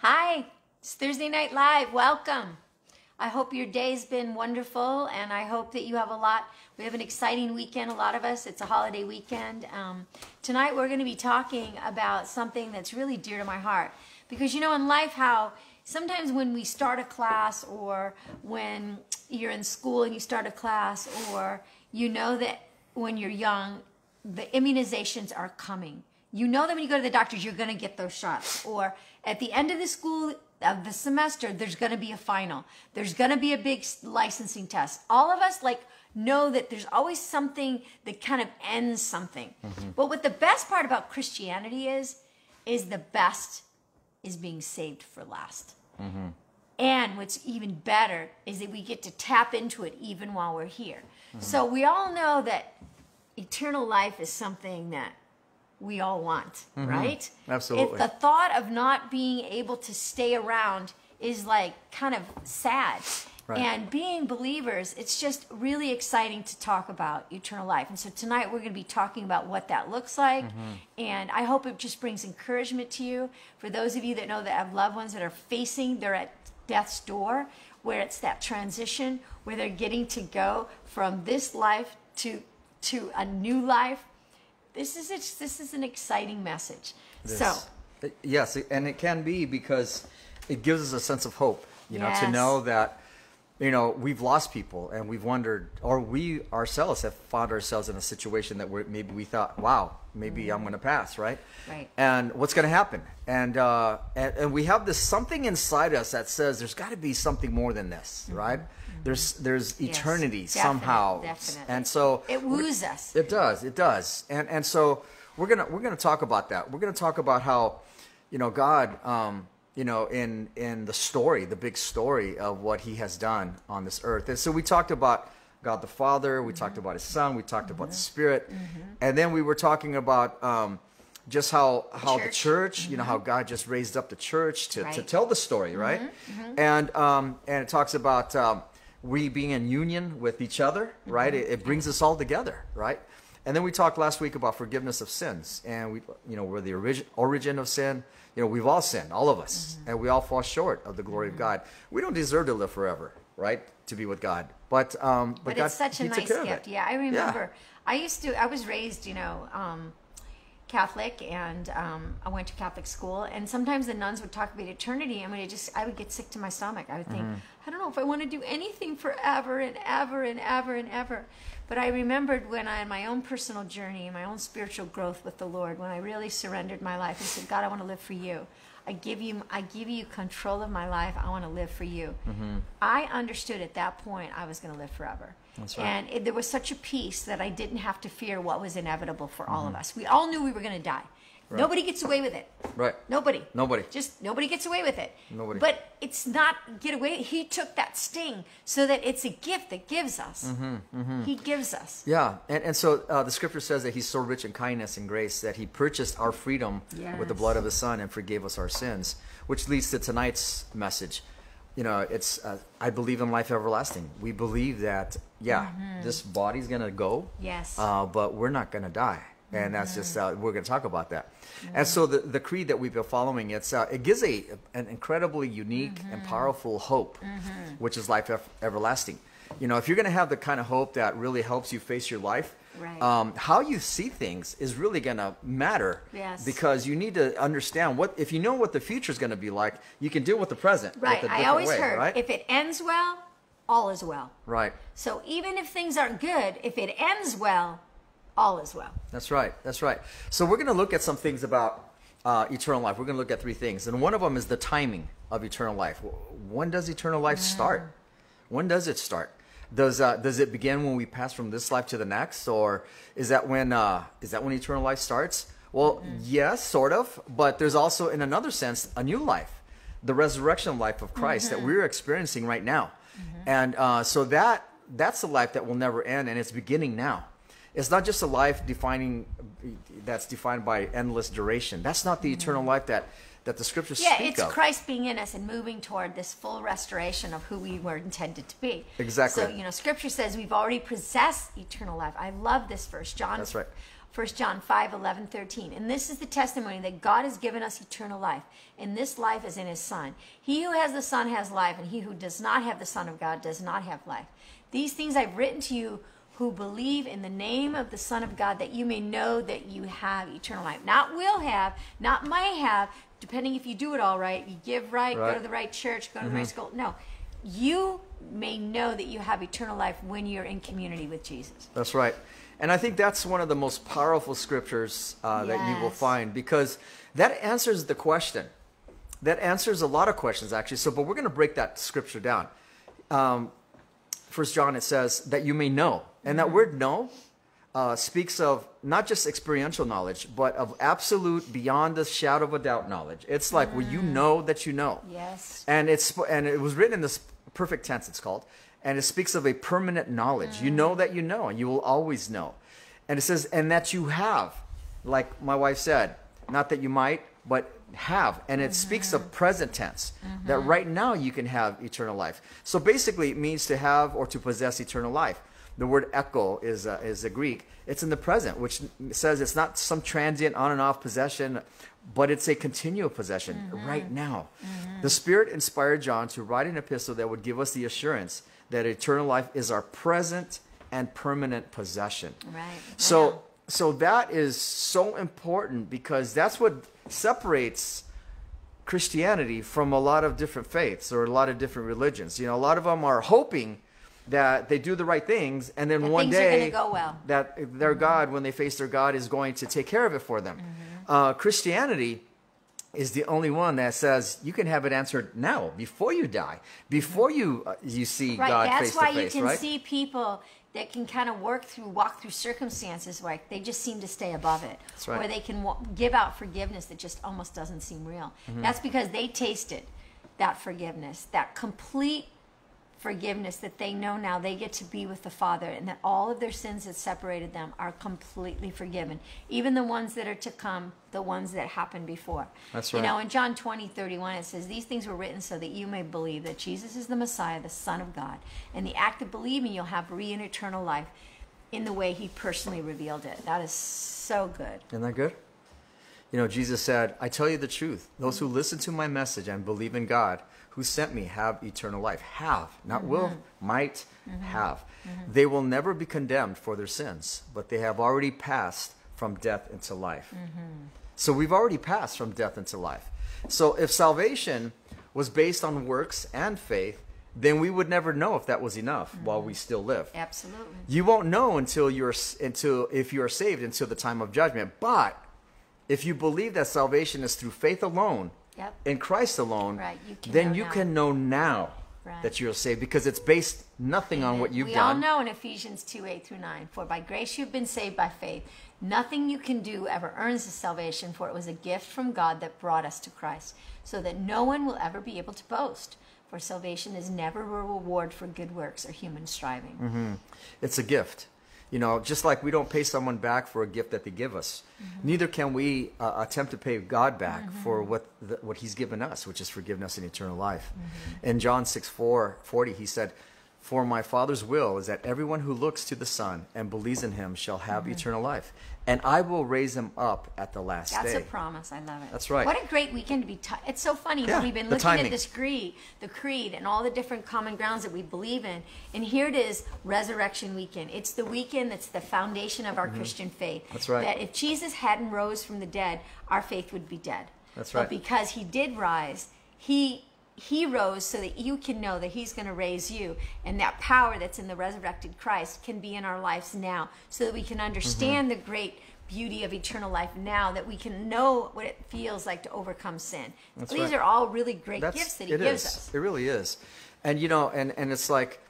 Hi, it's Thursday Night Live. Welcome. I hope your day's been wonderful, and I hope that you have a lot. We have an exciting weekend, a lot of us. It's a holiday weekend. Um, tonight, we're going to be talking about something that's really dear to my heart. Because, you know, in life, how sometimes when we start a class, or when you're in school and you start a class, or you know that when you're young, the immunizations are coming. You know that when you go to the doctors, you're going to get those shots. Or at the end of the school of the semester, there's going to be a final. There's going to be a big licensing test. All of us like know that there's always something that kind of ends something. Mm-hmm. But what the best part about Christianity is, is the best is being saved for last. Mm-hmm. And what's even better is that we get to tap into it even while we're here. Mm-hmm. So we all know that eternal life is something that we all want, mm-hmm. right? Absolutely. If the thought of not being able to stay around is like kind of sad. Right. And being believers, it's just really exciting to talk about eternal life. And so tonight we're going to be talking about what that looks like. Mm-hmm. And I hope it just brings encouragement to you. For those of you that know that have loved ones that are facing, they're at death's door, where it's that transition, where they're getting to go from this life to to a new life this is a, this is an exciting message. This, so yes, and it can be because it gives us a sense of hope. You yes. know, to know that you know we've lost people and we've wondered, or we ourselves have found ourselves in a situation that we maybe we thought, wow, maybe mm-hmm. I'm going to pass, right? Right. And what's going to happen? And, uh, and and we have this something inside us that says there's got to be something more than this, mm-hmm. right? there's there's eternity yes, somehow definitely. and so it woos us it does it does and and so we're gonna we're gonna talk about that we're gonna talk about how you know god um, you know in in the story the big story of what he has done on this earth and so we talked about god the father we mm-hmm. talked about his son we talked mm-hmm. about the mm-hmm. spirit mm-hmm. and then we were talking about um, just how how church. the church, you know, how mm-hmm. God just raised up the church to, right. to tell the story, right? Mm-hmm. mm-hmm. And um, and it talks about um, we being in union with each other, right? It, it, brings us all together, right? And then we talked last week about forgiveness of sins, and we, you know, we're the origin origin of sin. You know, we've all sinned, all of us, mm-hmm. and we all fall short of the glory mm-hmm. of God. We don't deserve to live forever, right? To be with God, but um, but, but God, it's such a nice gift. Yeah, I remember. Yeah. I used to. I was raised, you know. Um, Catholic, and um, I went to Catholic school. And sometimes the nuns would talk about eternity, and would just I would get sick to my stomach. I would think, mm-hmm. I don't know if I want to do anything forever and ever and ever and ever. But I remembered when I, in my own personal journey, my own spiritual growth with the Lord, when I really surrendered my life and said, God, I want to live for you. I give you, I give you control of my life. I want to live for you. Mm-hmm. I understood at that point I was going to live forever. Right. And it, there was such a peace that I didn't have to fear what was inevitable for mm-hmm. all of mm-hmm. us. We all knew we were going to die. Right. Nobody gets away with it. Right. Nobody. Nobody. Just nobody gets away with it. Nobody. But it's not get away. He took that sting so that it's a gift that gives us. Mm-hmm, mm-hmm. He gives us. Yeah, and and so uh, the scripture says that He's so rich in kindness and grace that He purchased our freedom yes. with the blood of His Son and forgave us our sins, which leads to tonight's message you know, it's uh, I believe in life everlasting. We believe that yeah, mm-hmm. this body's gonna go. Yes. Uh, but we're not gonna die, and that's just uh, we're gonna talk about that. Mm-hmm. And so the the creed that we've been following, it's uh, it gives a an incredibly unique and mm-hmm. powerful hope, mm-hmm. which is life everlasting. You know, if you're gonna have the kind of hope that really helps you face your life, Right. Um, how you see things is really going to matter. Yes. Because you need to understand what if you know what the future is going to be like, you can deal with the present. Right. I always way, heard right? if it ends well, all is well. Right. So even if things aren't good, if it ends well, all is well. That's right. That's right. So we're going to look at some things about uh, eternal life. We're going to look at three things, and one of them is the timing of eternal life. When does eternal life start? When does it start? Does uh, does it begin when we pass from this life to the next, or is that when uh, is that when eternal life starts? Well, mm-hmm. yes, sort of, but there's also, in another sense, a new life, the resurrection life of Christ mm-hmm. that we're experiencing right now, mm-hmm. and uh, so that that's a life that will never end, and it's beginning now. It's not just a life defining that's defined by endless duration. That's not the eternal mm-hmm. life that that the scriptures yeah, it's of. Christ being in us and moving toward this full restoration of who we were intended to be. Exactly. So, you know, scripture says we've already possessed eternal life. I love this verse. John That's right. 1 John 5 11, 13. And this is the testimony that God has given us eternal life, and this life is in his Son. He who has the Son has life, and he who does not have the Son of God does not have life. These things I've written to you who believe in the name of the Son of God, that you may know that you have eternal life. Not will have, not might have, depending if you do it all right, you give right, go to the right church, go to the right school. No. You may know that you have eternal life when you're in community with Jesus. That's right. And I think that's one of the most powerful scriptures uh, that you will find because that answers the question. That answers a lot of questions, actually. So, but we're going to break that scripture down. Um, First John, it says that you may know. And that mm-hmm. word know uh, speaks of not just experiential knowledge, but of absolute, beyond the shadow of a doubt knowledge. It's like, well, you mm. know that you know. Yes. and it's and it was written in this perfect tense it's called. And it speaks of a permanent knowledge. You know mm. that you know and you will always know. And it says and that you have like my wife said not that you might but have and it speaks of present tense that mm-hmm. right now you can have eternal life so basically it means to have or to possess eternal life the word echo is uh, is a greek it's in the present which says it's not some transient on and off possession but it's a continual possession mm-hmm. right now. Mm-hmm. The Spirit inspired John to write an epistle that would give us the assurance that eternal life is our present and permanent possession. Right. So, Wow. so that is so important because that's what separates Christianity from a lot of different faiths or a lot of different religions. You know, a lot of them are hoping that they do the right things, and then That one day go well. that their God, when they face their God, is going to take care of it for them. Mm-hmm. Uh, Christianity is the only one that says you can have it answered now, before you die, before you uh, you see Right. God That's face why to face, you can right? see people that can kind of work through, walk through circumstances where they just seem to stay above it. That's right. Or they can wa- give out forgiveness that just almost doesn't seem real. Mm-hmm. That's because they tasted that forgiveness, that complete forgiveness that they know now they get to be with the Father and that all of their sins that separated them are completely forgiven. Even the ones that are to come, the ones that happened before. That's right. You know, in John 20, 31, it says, These things were written so that you may believe that Jesus is the Messiah, the Son of God. And the act of believing, you'll have re and eternal life in the way he personally revealed it. That is so good. Isn't that good? You know, Jesus said, I tell you the truth. Those who listen to my message and believe in God who sent me have eternal life. Have, not will, Mm-hmm. might, have. They will never be condemned for their sins, but they have already passed from death into life. Mm-hmm. So we've already passed from death into life. So if salvation was based on works and faith, then we would never know if that was enough while we still live. Absolutely. You won't know until you're until if you are saved until the time of judgment. But if you believe that salvation is through faith alone, Yep. in Christ alone, Right, you then you now. can know now Right. that you're saved because it's based nothing on what you've we done. all know in Ephesians 2 8 through 9, for by grace you've been saved by faith. Nothing you can do ever earns the salvation, for it was a gift from God that brought us to Christ, so that no one will ever be able to boast. For salvation is never a reward for good works or human striving. Mm-hmm. It's a gift. You know, just like we don't pay someone back for a gift that they give us, mm-hmm. neither can we uh, attempt to pay God back mm-hmm. for what the, what He's given us, which is forgiveness and eternal life. Mm-hmm. In John 6 4, 40, He said, For my Father's will is that everyone who looks to the Son and believes in Him shall have eternal life, and I will raise him up at the last That's day. That's a promise. I love it. That's right. What a great weekend to be. T- it's so funny Yeah, that we've been looking at this creed, the creed, and all the different common grounds that we believe in. And here it is, Resurrection Weekend. It's the weekend that's the foundation of our Christian faith. Mm-hmm. That's right. That if Jesus hadn't rose from the dead, our faith would be dead. That's right. But because He did rise, He he rose so that you can know that he's going to raise you and that power that's in the resurrected christ can be in our lives now so that we can understand Mm-hmm. the great beauty of eternal life now that we can know what it feels like to overcome sin That's these right. are all really great That's- gifts that he it gives is. us It really is. And you know, and, and it's like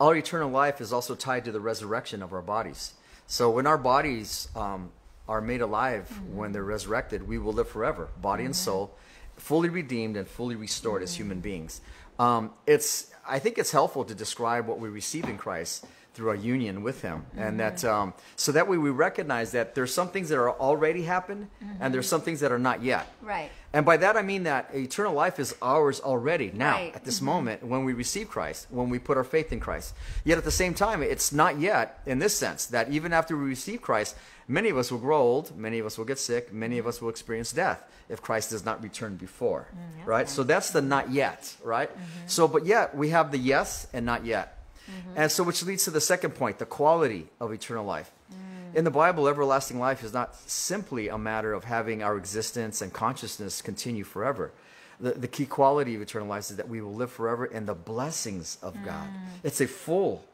our eternal life is also tied to the resurrection of our bodies. So when our bodies um, are made alive Mm-hmm. when they're resurrected, we will live forever, body and soul, fully redeemed and fully restored as human Mm-hmm. beings. Um, it's I think it's helpful to describe what we receive in Christ through our union with Him, and that Mm-hmm. um, so that way we recognize that there's some things that are already happened, and there's some things that are not yet. Mm-hmm. Right. And by that I mean that eternal life is ours already now Right. at this moment when we receive Christ, when we put our faith in Christ. Yet at the same time, it's not yet in this sense that even after we receive Christ, Many of us will grow old, many of us will get sick, many of us will experience death if Christ does not return before. Mm, right? So that's the not yet, right? Mm-hmm. So, but yet we have the yes and not yet. Mm-hmm. And so, which leads to the second point the quality of eternal life. Mm. In the Bible, everlasting life is not simply a matter of having our existence and consciousness continue forever. The, the key quality of eternal life is that we will live forever in the blessings of God. Mm. It's a full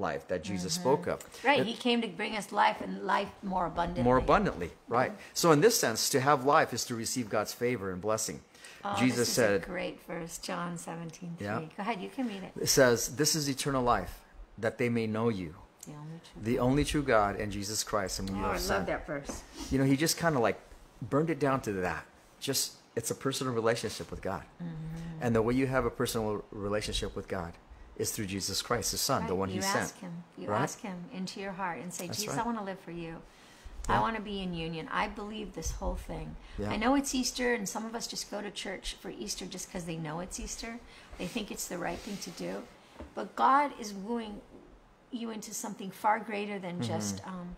life that Jesus spoke of. Right. It- He came to bring us life and life more abundantly. more abundantly, right? So, in this sense, to have life is to receive God's favor and blessing. Oh, Jesus said, a great verse, John 17, 3. Yeah. Go ahead, you can read it. it says, This is eternal life, that they may know you, The only truth. the only true God, and Jesus Christ, and you Oh, I love sent. that verse. You know, he just kind of like burned it down to that. Just, it's a personal relationship with God. Mm-hmm. And the way you have a personal relationship with God is through Jesus Christ, his son, the Right, one you he ask sent. him. You right? ask him into your heart and say, That's Jesus, right. I want to live for you. Yeah. I want to be in union. I believe this whole thing. Yeah. I know it's Easter, and some of us just go to church for Easter just because they know it's Easter. They think it's the right thing to do. But God is wooing you into something far greater than Mm-hmm. just um,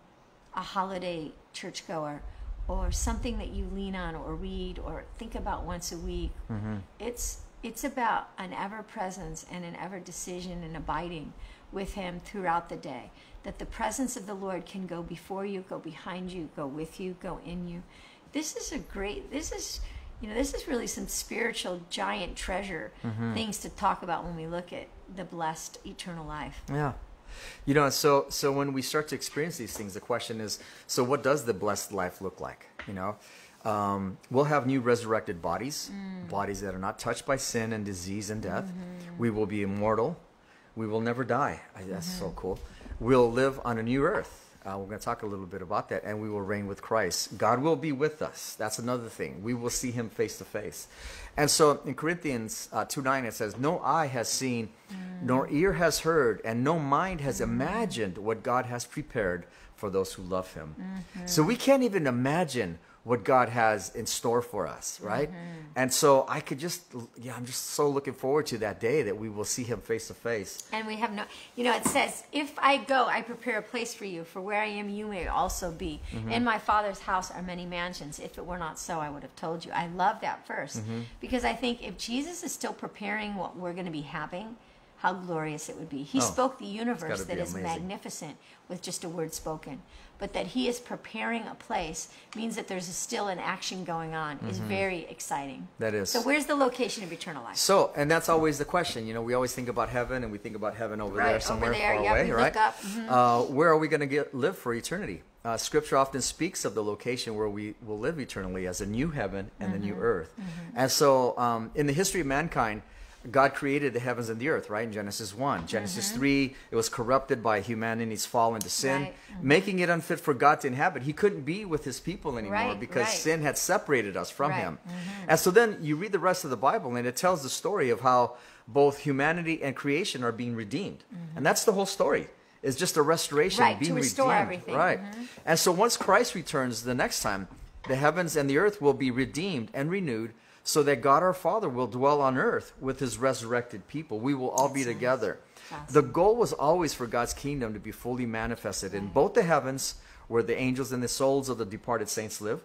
a holiday churchgoer or something that you lean on or read or think about once a week. Mm-hmm. It's it's about an ever presence and an ever decision and abiding with Him throughout the day. That the presence of the Lord can go before you, go behind you, go with you, go in you. This is a great. This is. You know, this is really some spiritual giant treasure Mm-hmm. things to talk about when we look at the blessed eternal life. Yeah. You know, so so when we start to experience these things, the question is, so what does the blessed life look like? You know, um, we'll have new resurrected bodies, bodies that are not touched by sin and disease and death. We will be immortal. We will never die. That's so cool. We'll live on a new earth. Uh, we're going to talk a little bit about that, and we will reign with Christ. God will be with us. That's another thing. We will see Him face to face. And so in Corinthians uh, 2 9, it says, No eye has seen, nor ear has heard, and no mind has imagined what God has prepared for those who love Him. So we can't even imagine what God has in store for us, right? And so I could just, yeah, I'm just so looking forward to that day that we will see Him face to face. And we have no, you know, it says, if I go, I prepare a place for you, for where I am, you may also be. Mm-hmm. In my Father's house are many mansions. If it were not so, I would have told you. I love that verse Mm-hmm. because I think if Jesus is still preparing what we're going to be having, how glorious it would be. He Oh, spoke the universe that is amazing. magnificent with just a word spoken. But that he is preparing a place means that there's still an action going on is very exciting. Mm-hmm. That is. So where's the location of eternal life? So, and that's always the question. You know, we always think about heaven, and we think about heaven over Right, there over somewhere there. far Yep, away, right? Mhm. Uh, where are we going to get live for eternity? Uh, scripture often speaks of the location where we will live eternally as a new heaven and a Mm-hmm. new earth. And so, um, in the history of mankind, God created the heavens and the earth, right? In Genesis 1. Genesis 3, it was corrupted by humanity's fall into sin, Mm-hmm. Right. Mm-hmm. making it unfit for God to inhabit. He couldn't be with his people anymore Right, because right. sin had separated us from him. And so then you read the rest of the Bible, and it tells the story of how both humanity and creation are being redeemed. And that's the whole story. It's just a restoration, Mm-hmm. Right, to being restore redeemed. everything. Mm-hmm. Right. And so once Christ returns the next time, the heavens and the earth will be redeemed and renewed so that God our Father will dwell on earth with his resurrected people. We will all be nice. together. Awesome. The goal was always for God's kingdom to be fully manifested in both the heavens, where the angels and the souls of the departed saints live,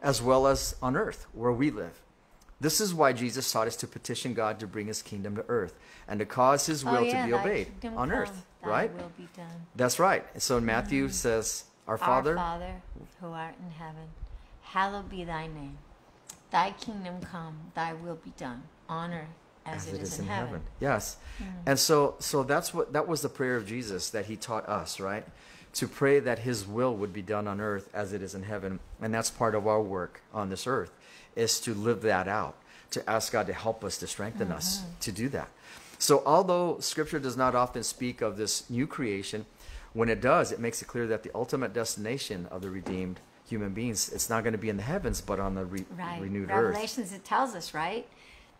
as well as on earth, where we live. This is why Jesus taught us to petition God to bring his kingdom to earth and to cause his oh, will oh, yeah, to be obeyed on come, earth, right? will be done. That's right. So in Matthew it says, Our Father, Our Father, who art in heaven, hallowed be thy name. Thy kingdom come, thy will be done, on earth as, it is, in heaven. Yes. Hmm. And so so that's what that was the prayer of Jesus that he taught us, right? To pray that his will would be done on earth as it is in heaven. And that's part of our work on this earth is to live that out, to ask God to help us to strengthen us Mm-hmm. to do that. So although scripture does not often speak of this new creation, when it does, it makes it clear that the ultimate destination of the redeemed human beings, it's not going to be in the heavens, but on the re- Right. renewed earth. Revelations, it tells us, right?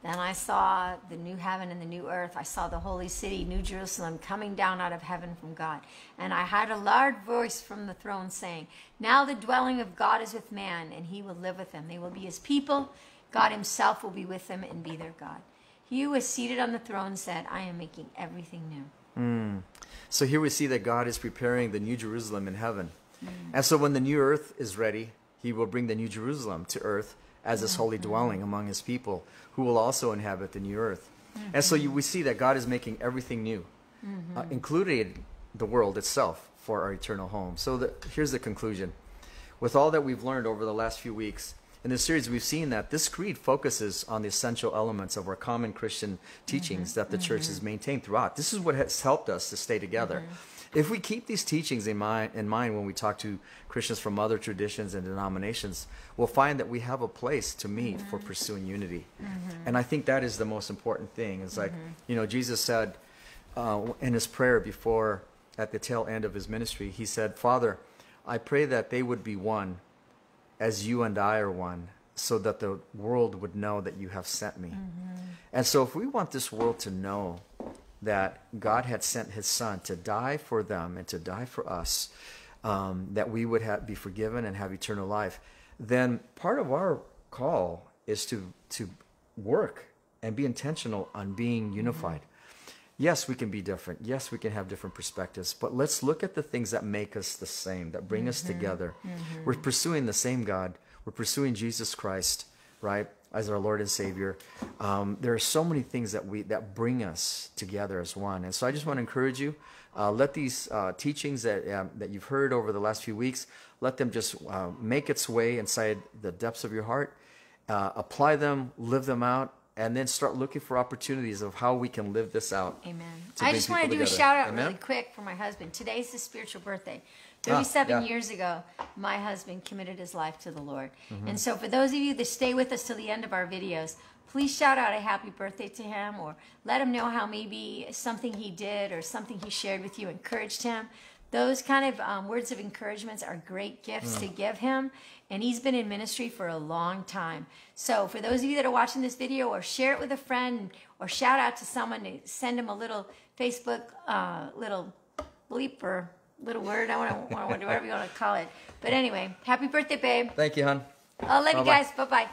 Then I saw the new heaven and the new earth. I saw the holy city, New Jerusalem, coming down out of heaven from God. And I heard a loud voice from the throne saying, Now the dwelling of God is with man, and he will live with them. They will be his people. God himself will be with them and be their God. He who is seated on the throne said, I am making everything new. Hmm. So here we see that God is preparing the new Jerusalem in heaven. Mm. And so when the new earth is ready, he will bring the new Jerusalem to earth as his holy mm-hmm. dwelling among his people, who will also inhabit the new earth. And so you, mm-hmm. we see that God is making everything new, mm-hmm. uh, including the world itself for our eternal home. So the, here's the conclusion. With all that we've learned over the last few weeks, in this series, we've seen that this creed focuses on the essential elements of our common Christian teachings that the church has maintained throughout. This is what has helped us to stay together. If we keep these teachings in mind, in mind when we talk to Christians from other traditions and denominations, we'll find that we have a place to meet for mm-hmm. pursuing unity. Mm-hmm. And I think that is the most important thing. It's like, mm-hmm. you know, Jesus said uh, in his prayer before, at the tail end of his ministry, he said, Father, I pray that they would be one as you and I are one, so that the world would know that you have sent me. And so, if we want this world to know that God had sent his son to die for them and to die for us, um, that we would have, be forgiven and have eternal life, then part of our call is to, to work and be intentional on being mm-hmm. unified. Yes, we can be different. Yes, we can have different perspectives. But let's look at the things that make us the same, that bring us mm-hmm. together. Mm-hmm. We're pursuing the same God. We're pursuing Jesus Christ, right, as our Lord and Savior. Um, there are so many things that we that bring us together as one. And so I just want to encourage you. Uh, let these uh, teachings that um, that you've heard over the last few weeks, let them just uh, make its way inside the depths of your heart. Uh, apply them, live them out, and then start looking for opportunities of how we can live this out. Amen. I just want to do a shout out Amen? really quick for my husband. Today's his spiritual birthday. Ah, 37 yeah. years ago, my husband committed his life to the Lord. Mm-hmm. And so, for those of you that stay with us till the end of our videos, please shout out a happy birthday to him or let him know how maybe something he did or something he shared with you encouraged him. Those kind of um, words of encouragements are great gifts Mm. to give him. And he's been in ministry for a long time. So, for those of you that are watching this video, or share it with a friend, or shout out to someone to send him a little Facebook uh, little bleep or little word. I want to, whatever you want to call it. But anyway, happy birthday, babe. Thank you, hon. I love you Bye-bye. guys. Bye bye.